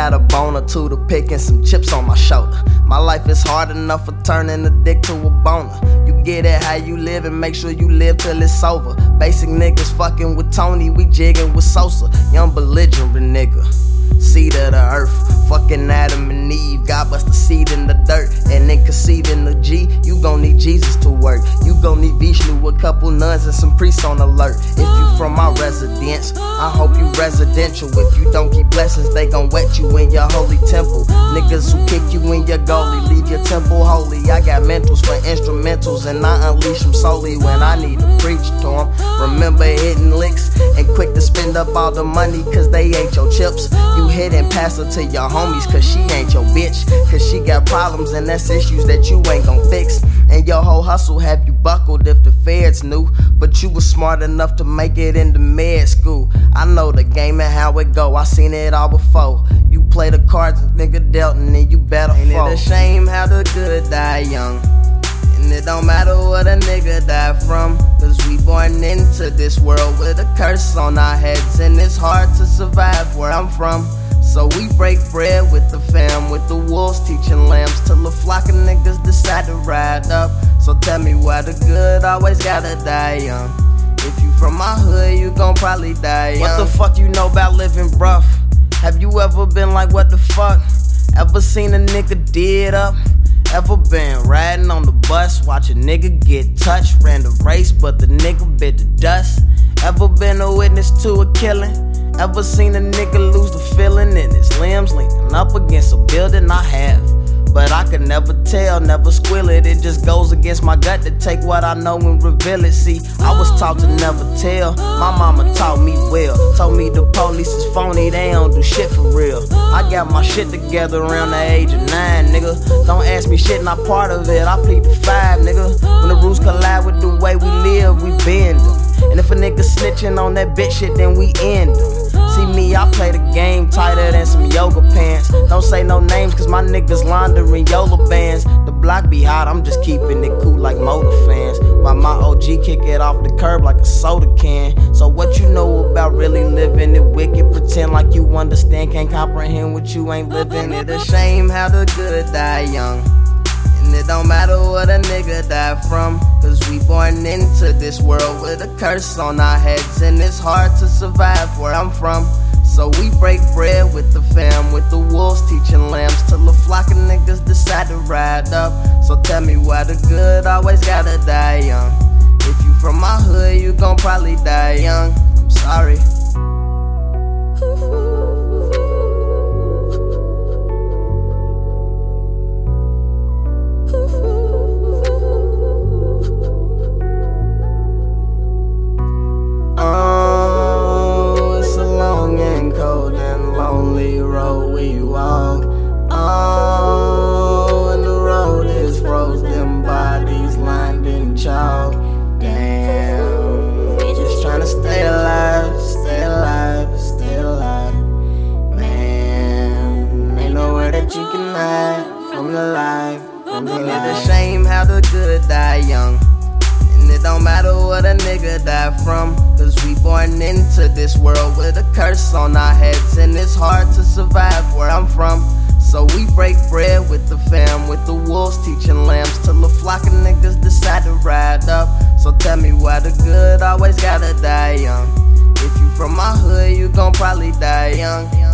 got a bone or two to pick and some chips on my shoulder. My life is hard enough for turning a dick to a boner. You get it how you live and make sure you live till it's over. Basic niggas fucking with Tony, we jigging with Sosa. Young belligerent nigga. Seed of the earth, fucking Adam and Eve. God bust the seed in the dirt and then conceiving the G. You gon' need Jesus to work. You gon' need Vishnu, a couple nuns and some priests on alert. If you from my residence, I hope you residential. If you don't keep blessings, they gon' wet you in your holy temple. Niggas who kick you in your goalie, leave your temple holy. I got mentals for instrumentals and I unleash them solely when I need to preach to them. Remember hitting licks all the money cause they ain't your chips. You hit and pass her to your homies cause she ain't your bitch. Cause she got problems and that's issues that you ain't gon' fix. And your whole hustle have you buckled if the feds knew. But you was smart enough to make it into med school. I know the game and how it go, I seen it all before. You play the cards and nigga dealt and then you better Ain't it a shame how the good die young? And it don't matter what a nigga into this world with a curse on our heads. And it's hard to survive where I'm from. So we break bread with the fam, with the wolves teaching lambs. Till a flock of niggas decide to ride up. So tell me why the good always gotta die young. If you from my hood, you gon' probably die young. What the fuck you know about living rough? Have you ever been like, what the fuck? Ever seen a nigga dead up? Ever been riding on the bus, watch a nigga get touched? Ran the race, but the nigga bit the dust. Ever been a witness to a killing? Ever seen a nigga lose the feeling in his limbs leaning up against a building? I have. But I could never tell, never squill it. It just goes against my gut to take what I know and reveal it. See, I was taught to never tell. My mama taught me well. Told me the police is phony, they don't do shit for real. I got my shit together around the age of nine, nigga. Don't ask me shit, not part of it. I plead the five, nigga. When the rules collide with the way we live, we them. And if a nigga snitching on that bitch shit, then we end. See me, I play the game tighter than some yoga pants. Don't say no names, cause my niggas laundering Yola bands. The block be hot, I'm just keeping it cool like motor fans. While my OG kick it off the curb like a soda can. So what you know about really living it wicked? Pretend like you understand, can't comprehend what you ain't living. It a shame how the good die young. And it don't matter what a nigga die from. Cause we born into this world with a curse on our heads. And it's hard to survive where I'm from. So we break bread with the fam, with the wolves teaching lambs. Till a flock of niggas decide to ride up. So tell me why the good always gotta die young. If you from my hood, you gon' probably die young. I'm sorry. Young. And it don't matter what a nigga die from. Cause we born into this world with a curse on our heads. And it's hard to survive where I'm from. So we break bread with the fam, with the wolves teaching lambs. Till a flock of niggas decide to ride up. So tell me why the good always gotta die young. If you from my hood, you gon' probably die young.